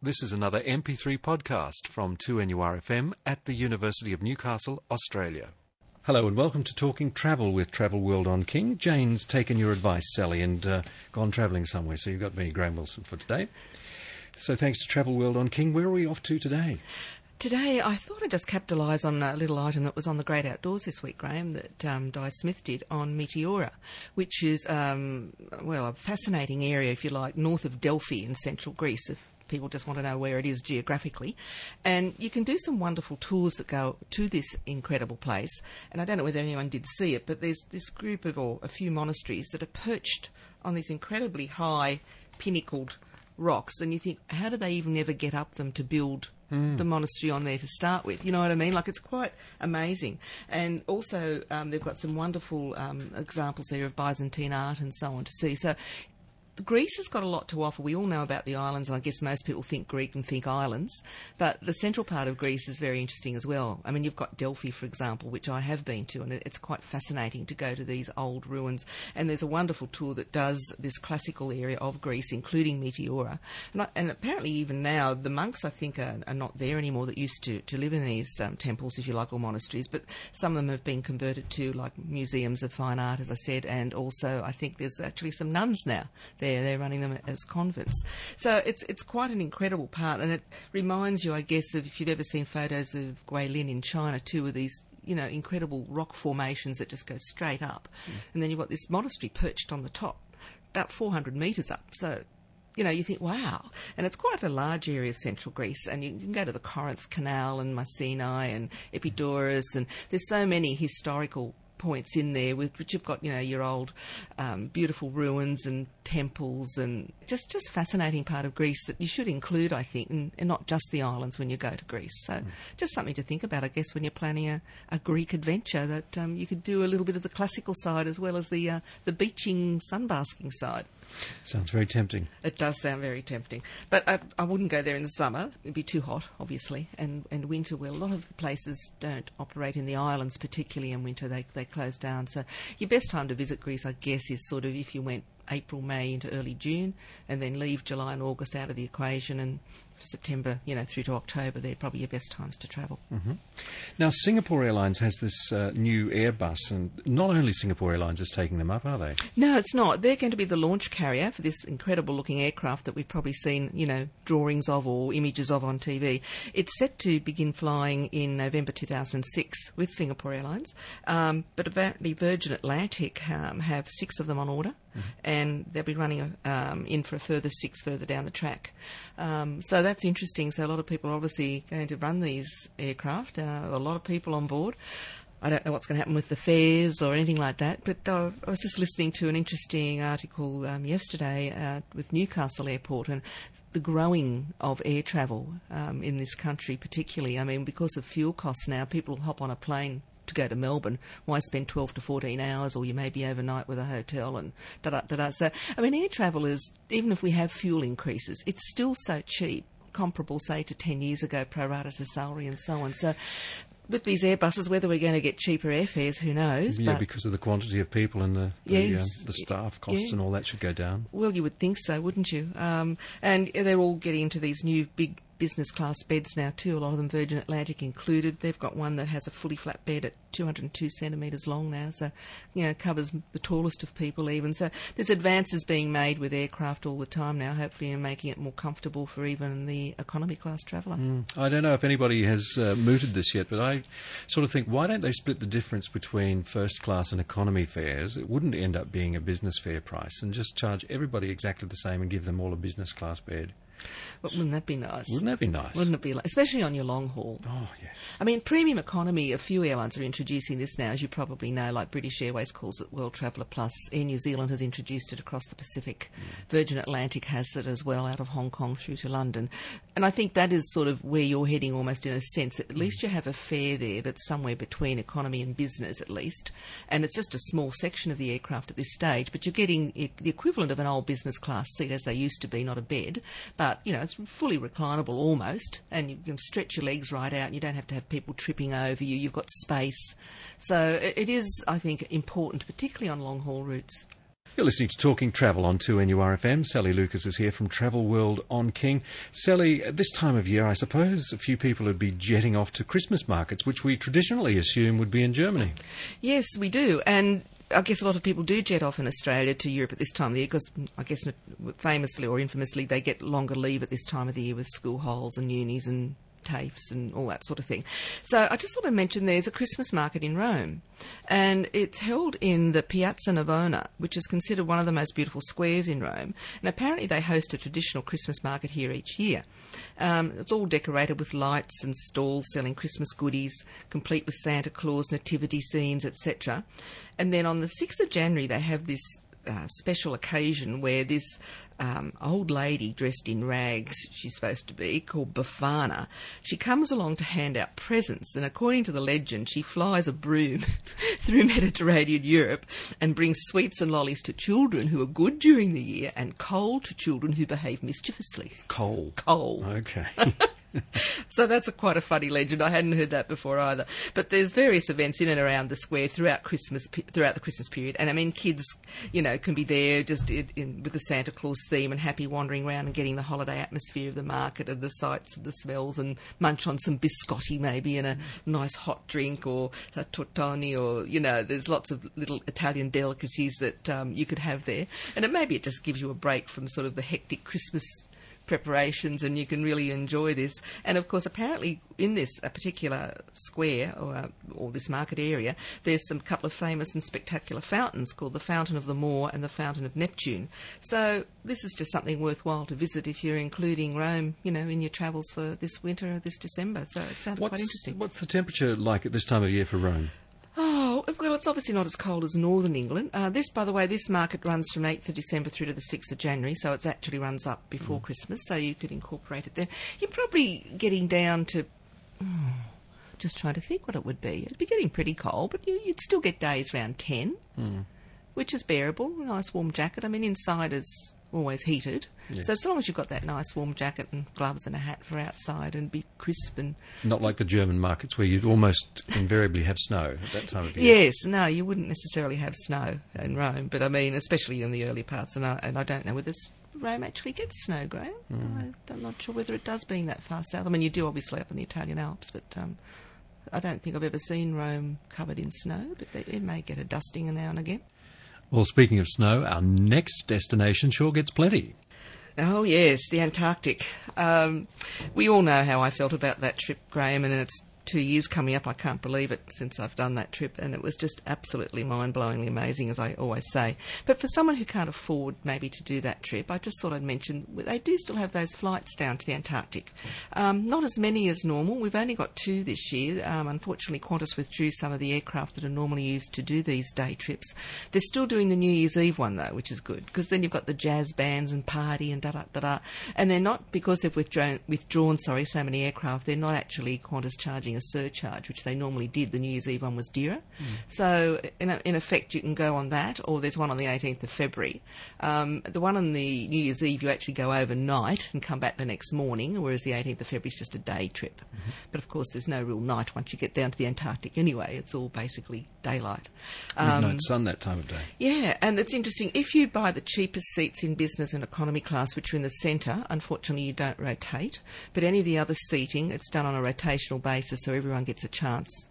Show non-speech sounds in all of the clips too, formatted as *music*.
This is another MP3 podcast from 2NURFM at the University of Newcastle, Australia. Hello and welcome to Talking Travel with Travel World on King. Jane's taken your advice, Sally, and uh, gone travelling somewhere, so you've got me, Graham Wilson, for today. So thanks to Travel World on King. Where are we off to today? Today, I thought I'd just capitalise on a little item that was on the Great Outdoors this week, Graham, that um, Di Smith did on Meteora, which is, um, well, a fascinating area, if you like, north of Delphi in central Greece, if people just want to know where it is geographically. And you can do some wonderful tours that go to this incredible place. And I don't know whether anyone did see it, but there's this group of, or a few monasteries that are perched on these incredibly high, pinnacled rocks. And you think, how do they even ever get up them to build Mm. the monastery on there to start with. You know what I mean? Like it's quite amazing. And also, um, they've got some wonderful um, examples there of Byzantine art and so on to see. So Greece has got a lot to offer. We all know about the islands, and I guess most people think Greek and think islands. But the central part of Greece is very interesting as well. I mean, you've got Delphi, for example, which I have been to, and it's quite fascinating to go to these old ruins. And there's a wonderful tour that does this classical area of Greece, including Meteora. And, I, and apparently, even now, the monks, I think, are, are, not there anymore that used to, to live in these um, temples, if you like, or monasteries. But some of them have been converted to like museums of fine art, as I said, and also I think there's actually some nuns now there there. They're running them as convents. So it's it's quite an incredible part, and it reminds you, I guess, of if you've ever seen photos of Guilin in China, too, of these you know incredible rock formations that just go straight up, mm. and then you've got this monastery perched on the top, about 400 metres up. So you know, you think, wow. And it's quite a large area of central Greece. And you can go to the Corinth Canal and Mycenae and Epidaurus. And there's so many historical points in there with which you've got you know your old um, beautiful ruins and temples and just just fascinating part of Greece that you should include I think and, and not just the islands when you go to Greece so mm. just something to think about I guess when you're planning a, a Greek adventure that um, you could do a little bit of the classical side as well as the uh, the beaching sunbasking side. Sounds very tempting. It does sound very tempting. But I, I, wouldn't go there in the summer. It'd be too hot, obviously. And, and winter, well, a lot of the places don't operate in the islands, particularly in winter. They, they close down. So your best time to visit Greece, I guess, is sort of if you went April, May into early June, and then leave July and August out of the equation and September, you know, through to October, they're probably your best times to travel. Mm-hmm. Now, Singapore Airlines has this uh, new Airbus, and not only Singapore Airlines is taking them up, are they? No, it's not. They're going to be the launch carrier for this incredible looking aircraft that we've probably seen, you know, drawings of or images of on TV. It's set to begin flying in November 2006 with Singapore Airlines, um, but apparently Virgin Atlantic um, have six of them on order, mm-hmm. and they'll be running um, in for a further six further down the track. Um, so that's interesting. So a lot of people are obviously going to run these aircraft. Uh, a lot of people on board. I don't know what's going to happen with the fares or anything like that, but uh, I was just listening to an interesting article um, yesterday uh, with Newcastle Airport and the growing of air travel um, in this country, particularly. I mean, because of fuel costs now, people hop on a plane to go to Melbourne, why spend 12 to 14 hours or you may be overnight with a hotel and da da da da. So, I mean, air travel is, even if we have fuel increases, it's still so cheap comparable, say, to 10 years ago, pro rata to salary and so on. So with these Airbuses, whether we're going to get cheaper airfares, who knows? Yeah, because of the quantity of people and the the, yes, uh, the staff costs yeah. and all that should go down. Well, you would think so, wouldn't you? Um, and they're all getting into these new big business class beds now too. A lot of them Virgin Atlantic included. They've got one that has a fully flat bed at 202 centimetres long now, so you know covers the tallest of people even. So there's advances being made with aircraft all the time now. Hopefully, and making it more comfortable for even the economy class traveller. Mm. I don't know if anybody has uh, mooted this yet, but I sort of think why don't they split the difference between first class and economy fares? It wouldn't end up being a business fare price, and just charge everybody exactly the same and give them all a business class bed. But wouldn't that be nice? Wouldn't that be nice? Wouldn't it be, like, especially on your long haul? Oh yes. I mean, premium economy. A few airlines are introducing this now, as you probably know. Like British Airways calls it World Traveller Plus. Air New Zealand has introduced it across the Pacific. Mm. Virgin Atlantic has it as well, out of Hong Kong through to London. And I think that is sort of where you're heading, almost in a sense. At least you have a fare there that's somewhere between economy and business, at least. And it's just a small section of the aircraft at this stage, but you're getting the equivalent of an old business class seat as they used to be, not a bed. But you know, it's fully reclinable almost, and you can stretch your legs right out. And you don't have to have people tripping over you. You've got space, so it, it is, I think, important, particularly on long haul routes. You're listening to Talking Travel on 2NURFM. Sally Lucas is here from Travel World on King. Sally, at this time of year, I suppose a few people would be jetting off to Christmas markets, which we traditionally assume would be in Germany. Yes, we do. And I guess a lot of people do jet off in Australia to Europe at this time of the year because I guess famously or infamously they get longer leave at this time of the year with school holes and unis and TAFEs and all that sort of thing. So I just thought I'd mention there's a Christmas market in Rome, and it's held in the Piazza Navona, which is considered one of the most beautiful squares in Rome. And apparently they host a traditional Christmas market here each year. Um, it's all decorated with lights and stalls selling Christmas goodies, complete with Santa Claus, nativity scenes, etc. And then on the 6th of January they have this uh, special occasion where this um, old lady dressed in rags, she's supposed to be, called Befana, she comes along to hand out presents, and according to the legend, she flies a broom *laughs* through Mediterranean Europe and brings sweets and lollies to children who are good during the year and coal to children who behave mischievously. Coal. Coal. Okay. *laughs* *laughs* so that's a, quite a funny legend. I hadn't heard that before either. But there's various events in and around the square throughout Christmas, throughout the Christmas period, and I mean, kids, you know, can be there just in, in, with the Santa Claus theme and happy wandering around and getting the holiday atmosphere of the market and the sights and the smells and munch on some biscotti maybe and a nice hot drink or a tortoni or you know, there's lots of little Italian delicacies that um, you could have there, and it, maybe it just gives you a break from sort of the hectic Christmas preparations and you can really enjoy this. And of course, apparently in this a particular square or, uh, or this market area, there's some couple of famous and spectacular fountains called the Fountain of the Moor and the Fountain of Neptune. So this is just something worthwhile to visit if you're including Rome, you know, in your travels for this winter or this December. So it sounded what's, quite interesting. What's the temperature like at this time of year for Rome? Well, it's obviously not as cold as northern England. Uh, this, by the way, this market runs from 8th of December through to the 6th of January, so it actually runs up before mm. Christmas, so you could incorporate it there. You're probably getting down to. Oh, *sighs* just trying to think what it would be. It'd be getting pretty cold, but you, would still get days around 10, mm. which is bearable. A nice warm jacket. I mean, inside is always heated. Yes. So as long as you've got that nice warm jacket and gloves and a hat for outside and be crisp and not like the German markets where you'd almost invariably have snow at that time of year. Yes, no, you wouldn't necessarily have snow in Rome, but I mean, especially in the early parts, and I, and I don't know whether Rome actually gets snow, Graham. Mm. I'm not sure whether it does being that far south. I mean, you do obviously up in the Italian Alps, but. Um, I don't think I've ever seen Rome covered in snow, but it may get a dusting now and again. Well, speaking of snow, our next destination sure gets plenty. Oh, yes, the Antarctic. Um, we all know how I felt about that trip, Graham, and it's two years coming up. I can't believe it since I've done that trip, and it was just absolutely mind blowingly amazing, as I always say. But for someone who can't afford maybe to do that trip, I just thought I'd mention they do still have those flights down to the Antarctic. Um, not as many as normal. We've only got two this year. Um, unfortunately, Qantas withdrew some of the aircraft that are normally used to do these day trips. They're still doing the New Year's Eve one though, which is good because then you've got the jazz bands and party and da da da da. And they're not because they've withdrawn, withdrawn sorry, so many aircraft. They're not actually Qantas charging a surcharge, which they normally did. The New Year's Eve one was dearer. Mm. So, in, in, effect, you can go on that, or there's one on the 18th of February. Um, the one on the New Year's Eve, you actually go overnight and come back the next morning, whereas the 18th of February is just a day trip. Mm-hmm. But of course, there's no real night once you get down to the Antarctic anyway. It's all basically daylight. Um, Midnight sun that time of day. Yeah, and it's interesting. If you buy the cheapest seats in business and economy class, which are in the centre, unfortunately you don't rotate. But any of the other seating, it's done on a rotational basis, so everyone gets a chance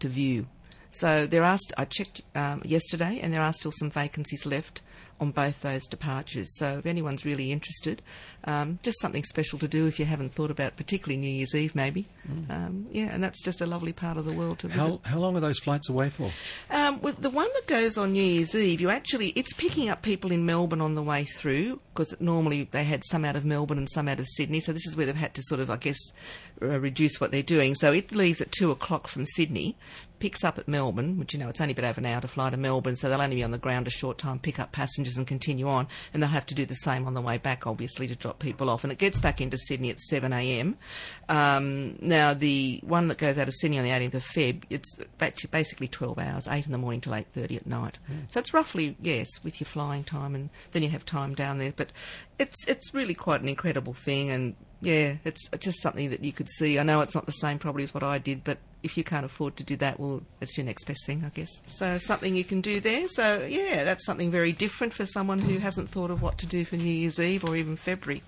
to view. So there are. St- I checked um, yesterday, and there are still some vacancies left on both those departures. So if anyone's really interested, um, just something special to do if you haven't thought about, particularly New Year's Eve, maybe. Mm. Um, yeah, and that's just a lovely part of the world to visit. How, how long are those flights away for? Um, well, the one that goes on New Year's Eve, you actually it's picking up people in Melbourne on the way through because normally they had some out of Melbourne and some out of Sydney. So this is where they've had to sort of, I guess, uh, reduce what they're doing. So it leaves at two o'clock from Sydney, picks up at Melbourne, which you know it's only over an hour to fly to Melbourne, so they'll only be on the ground a short time, pick up passengers and continue on, and they'll have to do the same on the way back, obviously, to drop people off. And it gets back into Sydney at 7 a.m. Um, now, the one that goes out of Sydney on the 18th of Feb, it's basically 12 hours, 8 in the morning till 8.30 at night. Mm. So it's roughly, yes, with your flying time, and then you have time down there. But it's, it's really quite an incredible thing, and yeah, it's just something that you could see. I know it's not the same probably as what I did, but if you can't afford to do that, well, it's your next best thing, I guess. So something you can do there. So yeah, that's something very different for someone who hasn't thought of what to do for New Year's Eve or even February.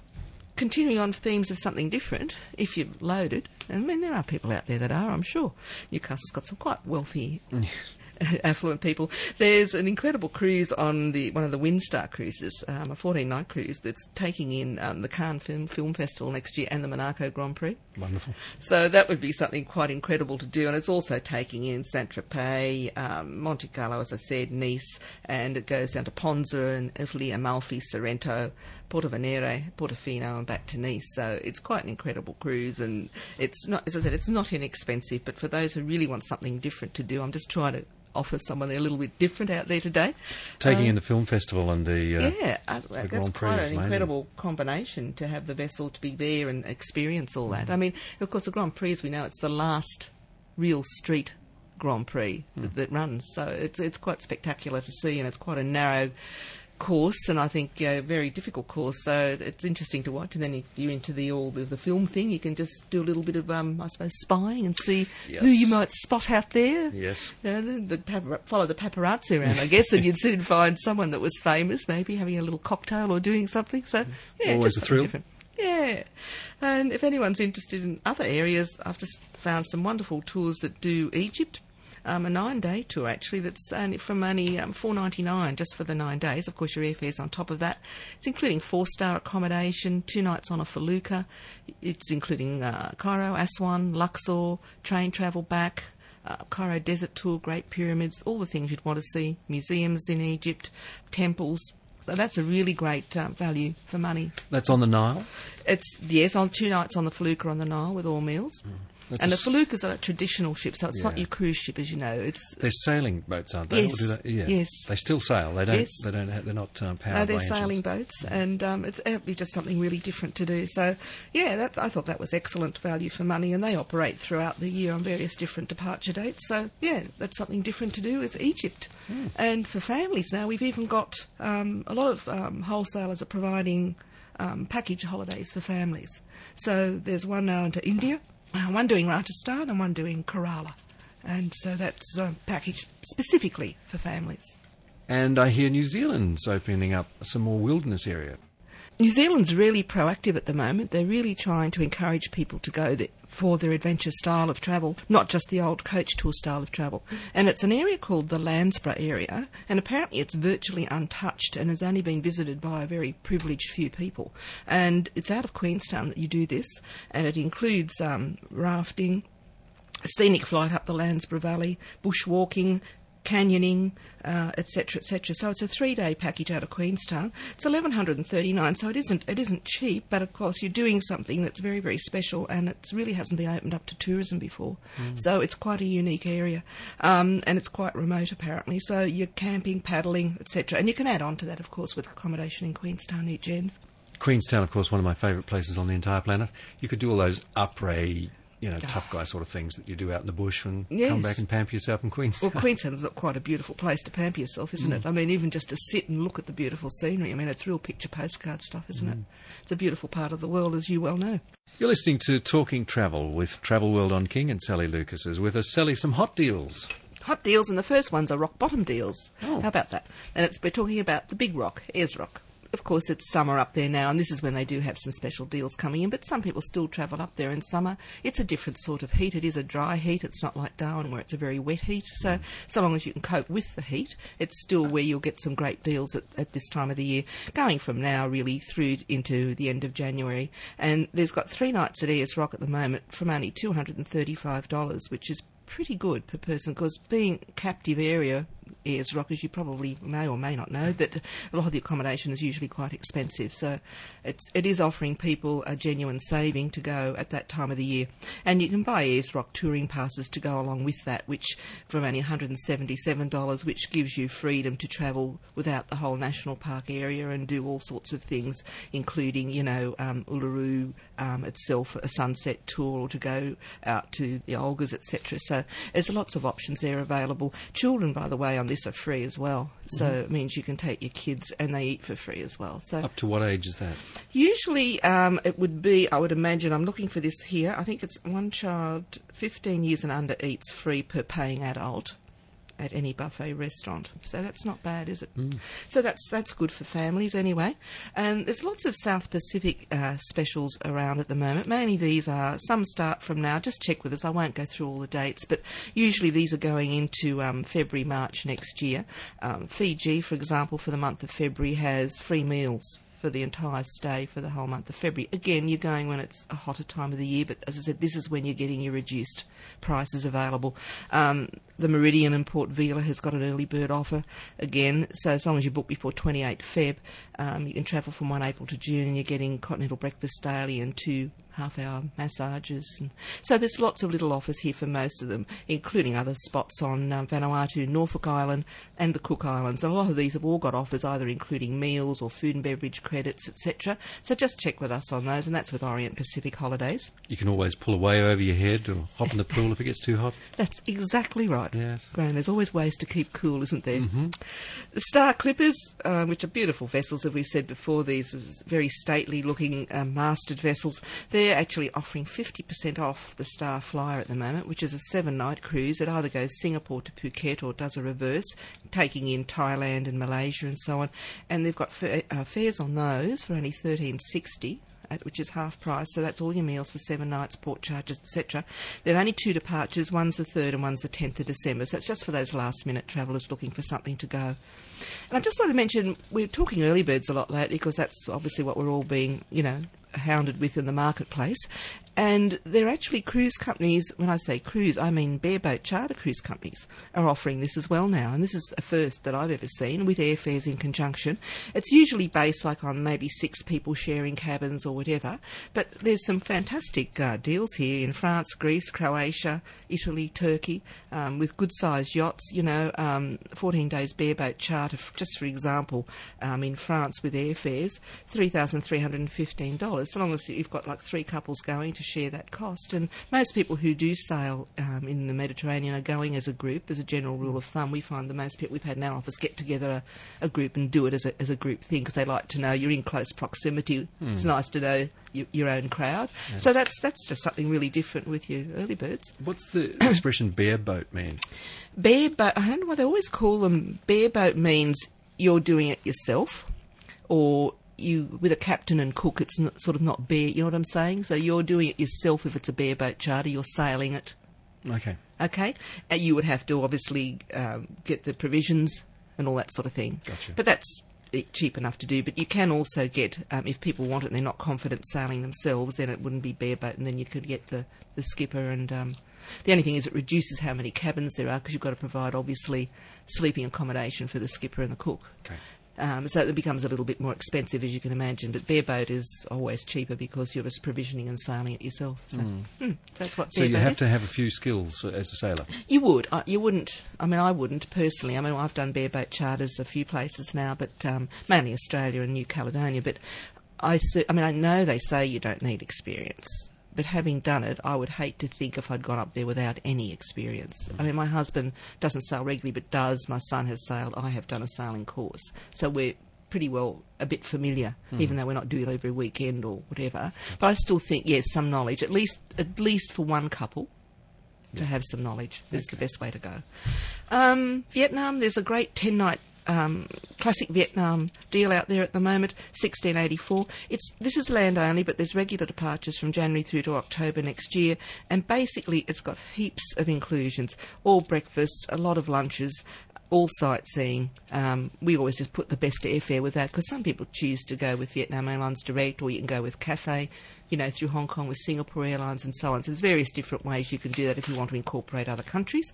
Continuing on themes of something different, if you're loaded, and I mean, there are people out there that are, I'm sure. Newcastle's got some quite wealthy *laughs* affluent people. There's an incredible cruise on the one of the Windstar cruises, um, a 14 night cruise that's taking in um, the Cannes Film, Film Festival next year and the Monaco Grand Prix. Wonderful. So that would be something quite incredible to do, and it's also taking in Saint Tropez, um, Monte Carlo, as I said, Nice, and it goes down to Ponza in Italy, Amalfi, Sorrento, Porto Venere, Portofino, and back to Nice. So it's quite an incredible cruise, and it's not, as I said, it's not inexpensive. But for those who really want something different to do, I'm just trying to offer someone a little bit different out there today. Taking Um, in the film festival and the. Uh, yeah, uh, that's Grand quite an amazing. incredible combination to have the vessel to be there and experience all that. I mean, of course, the Grand Prix, as we know, it's the last real street Grand Prix that, that runs, so it's it's quite spectacular to see, and it's quite a narrow course, and I think a very difficult course. So it's interesting to watch. And then if you're into the all the, the film thing, you can just do a little bit of, um, I suppose, spying and see who you might spot out there. Yes. You know, the, the papar- follow the paparazzi around, I guess, and you'd soon find someone that was famous, maybe having a little cocktail or doing something. So, yeah, Always just a thrill. Different. Yeah, and if anyone's interested in other areas, I've just found some wonderful tours that do Egypt. Um, a nine-day tour actually. That's only from only um, four ninety nine just for the nine days. Of course, your airfare's on top of that. It's including four-star accommodation, two nights on a felucca. It's including uh, Cairo, Aswan, Luxor, train travel back, uh, Cairo Desert Tour, Great Pyramids, all the things you'd want to see, museums in Egypt, temples. So that's a really great uh, value for money. That's on the Nile. It's yes, on two nights on the Felucca on the Nile with all meals. That's and the Felucca's are a traditional ship, so it's not your cruise ship, as you know. It's They're sailing boats, aren't they? Yes, they- yeah. yes. They still sail. They don't. Yes. They don't. Have, they're not um, powered no, they're sailing engines. boats, and um, it's it'll be just something really different to do. So, yeah, that, I thought that was excellent value for money, and they operate throughout the year on various different departure dates. So, yeah, that's something different to do is Egypt. And for families now, we've even got um, a lot of um, wholesalers are providing um, package holidays for families. So there's one now into India, one doing Rajasthan, and one doing Kerala. And so that's um, packaged specifically for families. And I hear New Zealand's opening up some more wilderness area. New Zealand's really proactive at the moment. They're really trying to encourage people to go for their adventure style of travel, not just the old coach tour style of travel. And it's an area called the Landsborough area, and apparently it's virtually untouched and has only been visited by a very privileged few people. And it's out of Queenstown that you do this, and it includes um, rafting, scenic flight up the Landsborough Valley, bushwalking, canyoning, uh, etc., etc. So it's a three-day package out of Queenstown. It's eleven hundred and thirty-nine, so it isn't it isn't cheap, but of course you're doing something that's very very special, and it really hasn't been opened up to tourism before. So it's quite a unique area, um, and it's quite remote apparently. So you're camping, paddling, etc., and you can add on to that, of course, with accommodation in Queenstown each end. Queenstown, of course, one of my favourite places on the entire planet. You could do all those après, you know, tough ah. guy sort of things that you do out in the bush and come back and pamper yourself in Queenstown. Well, Queenstown's not quite a beautiful place to pamper yourself, isn't it? Mm. I mean, even just to sit and look at the beautiful scenery. I mean, it's real picture postcard stuff, isn't it? Mm. It's a beautiful part of the world, as you well know. You're listening to Talking Travel with Travel World on King and Sally Lucas is with us. Sally, some hot deals. Hot deals, and the first ones are rock bottom deals. Oh. How about that? And it's we're talking about the big rock, Ayers Rock. Of course, it's summer up there now, and this is when they do have some special deals coming in. But some people still travel up there in summer. It's a different sort of heat. It is a dry heat. It's not like Darwin where it's a very wet heat. So, mm. so long as you can cope with the heat, it's still where you'll get some great deals at, at this time of the year, going from now really through into the end of January. And there's got three nights at Ayers Rock at the moment from only two hundred and thirty-five dollars, which is pretty good per person because being captive area Ayers Rock, as you probably may or may not know, that a lot of the accommodation is usually quite expensive. So it's, it is offering people a genuine saving to go at that time of the year. And you can buy Ayers Rock touring passes to go along with that, which from only $177, which gives you freedom to travel without the whole national park area and do all sorts of things, including, you know, um, Uluru um, itself, a sunset tour, or to go out to the Olgas, etc. So there's lots of options there available. Children, by the way, on this are free as well. So it means you can take your kids and they eat for free as well. So Up to what age is that? Usually, um, it would be, I would imagine, I'm looking for this here. I think it's one child, 15 years and under, eats free per paying adult at any buffet restaurant. So that's not bad, is it? So that's that's good for families anyway. And there's lots of South Pacific uh, specials around at the moment. Mainly these are, some start from now. Just check with us. I won't go through all the dates, but usually these are going into um, February, March next year. Um, Fiji, for example, for the month of February has free meals for the entire stay for the whole month of February. Again, you're going when it's a hotter time of the year, but as I said, this is when you're getting your reduced prices available. Um, the Meridian in Port Vila has got an early bird offer again, so as long as you book before 28 Feb, um, you can travel from 1 April to June and you're getting continental breakfast daily and two half hour massages. And so there's lots of little offers here for most of them, including other spots on um, Vanuatu, Norfolk Island, and the Cook Islands. A lot of these have all got offers, either including meals or food and beverage credits, etc. So just check with us on those, and that's with Orient Pacific Holidays. You can always pull away over your head or hop in the pool if it gets too hot. *laughs* That's exactly right. Yes. Graham, there's always ways to keep cool, isn't there? The Star Clippers, uh, which are beautiful vessels, as we said before, these very stately looking uh, masted vessels, they're actually offering 50% off the Star Flyer at the moment, which is a seven night cruise that either goes Singapore to Phuket or does a reverse, taking in Thailand and Malaysia and so on. And they've got uh, fares on those for only 1360 at, which is half price. So that's all your meals for seven nights, port charges, etc. There are only two departures. One's the third, and one's the tenth of December. So it's just for those last minute travellers looking for something to go. And I just want to mention we're talking early birds a lot lately because that's obviously what we're all being, you know, hounded with in the marketplace. And they're actually cruise companies, when I say cruise, I mean bareboat charter cruise companies are offering this as well now. And this is a first that I've ever seen with airfares in conjunction. It's usually based like on maybe six people sharing cabins or whatever. But there's some fantastic uh, deals here in France, Greece, Croatia, Italy, Turkey, um, with good sized yachts, you know, um, 14 days bareboat charter, just for example, um, in France with airfares, $3,315, so long as you've got like three couples going to share that cost. And most people who do sail um, in the Mediterranean are going as a group, as a general rule of thumb. We find the most people we've had in our office get together a, a group and do it as a, as a group thing because they like to know you're in close proximity. It's nice to know y- your own crowd. So that's, that's just something really different with your early birds. What's the *coughs* expression bareboat mean? Bareboat, I don't know why they always call them. Bareboat means you're doing it yourself, or you with a captain and cook. It's not, sort of not bare. You know what I'm saying? So you're doing it yourself if it's a bareboat charter. You're sailing it. Okay. Okay, and you would have to obviously um, get the provisions and all that sort of thing. Gotcha. But that's eh, cheap enough to do. But you can also get, um, if people want it and they're not confident sailing themselves, then it wouldn't be bareboat, and then you could get the the skipper. And um, the only thing is, it reduces how many cabins there are because you've got to provide obviously sleeping accommodation for the skipper and the cook. Okay. Um, so it becomes a little bit more expensive, as you can imagine. But bareboat is always cheaper because you're just provisioning and sailing it yourself. So hmm, that's what So you have is. to have a few skills as a sailor. You would. Uh, you wouldn't. I mean, I wouldn't personally. I mean, I've done bareboat charters a few places now, but um, mainly Australia and New Caledonia. But I, I mean, I know they say you don't need experience. But having done it, I would hate to think if I'd gone up there without any experience. I mean, my husband doesn't sail regularly, but does. My son has sailed. I have done a sailing course. So we're pretty well a bit familiar, even though we're not doing it every weekend or whatever. But I still think, yes, some knowledge, at least, at least for one couple to have some knowledge is the best way to go. Um, Vietnam, there's a great 10 night um, classic Vietnam deal out there at the moment, 1684. It's this is land only, but there's regular departures from January through to October next year, and basically it's got heaps of inclusions, all breakfasts, a lot of lunches. All sightseeing. Um, we always just put the best airfare with that because some people choose to go with Vietnam Airlines direct, or you can go with Cathay, you know, through Hong Kong with Singapore Airlines and so on. So there's various different ways you can do that if you want to incorporate other countries.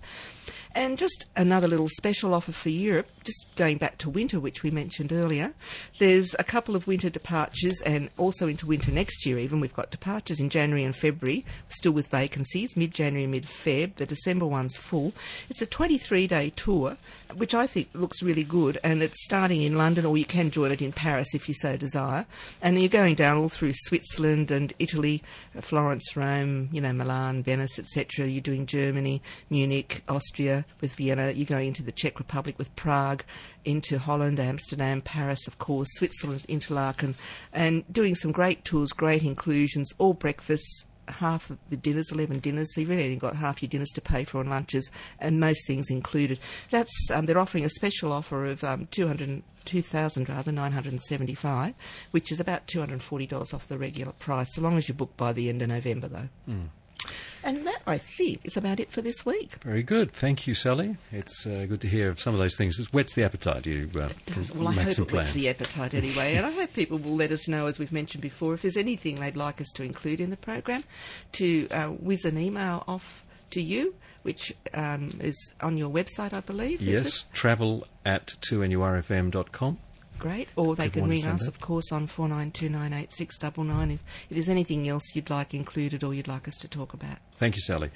And just another little special offer for Europe, just going back to winter, which we mentioned earlier. There's a couple of winter departures and also into winter next year even. We've got departures in January and February, still with vacancies, mid-January, mid-Feb. The December one's full. It's a 23-day tour, which I think looks really good, and it's starting in London, or you can join it in Paris if you so desire. And you're going down all through Switzerland and Italy, uh, Florence, Rome, you know, Milan, Venice, etc. You're doing Germany, Munich, Austria with Vienna. You're going into the Czech Republic with Prague, into Holland, Amsterdam, Paris, of course, Switzerland, Interlaken, and doing some great tours, great inclusions, all breakfasts, half of the dinners, 11 dinners, so you've really only got half your dinners to pay for and lunches, and most things included. That's um, They're offering a special offer of um, 200, 2,000 rather, 975, which is about $240 off the regular price, so long as you book by the end of November, though. Mm. And that, I think, is about it for this week. Very good. Thank you, Sally. It's uh, good to hear of some of those things. It whets the appetite. You uh, it does. Well, I hope it plans. whets the appetite anyway. and I hope people will let us know, as we've mentioned before, if there's anything they'd like us to include in the program, to uh, whiz an email off to you, which um, is on your website, I believe. Yes, travel at 2nurfm.com great. Or they can ring us, of course, on 49298699 if, if there's anything else you'd like included or you'd like us to talk about. Thank you, Sally.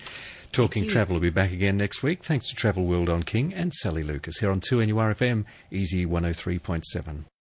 Talking Travel will be back again next week. Thanks to Travel World on King and Sally Lucas here on 2NURFM, Easy 103.7.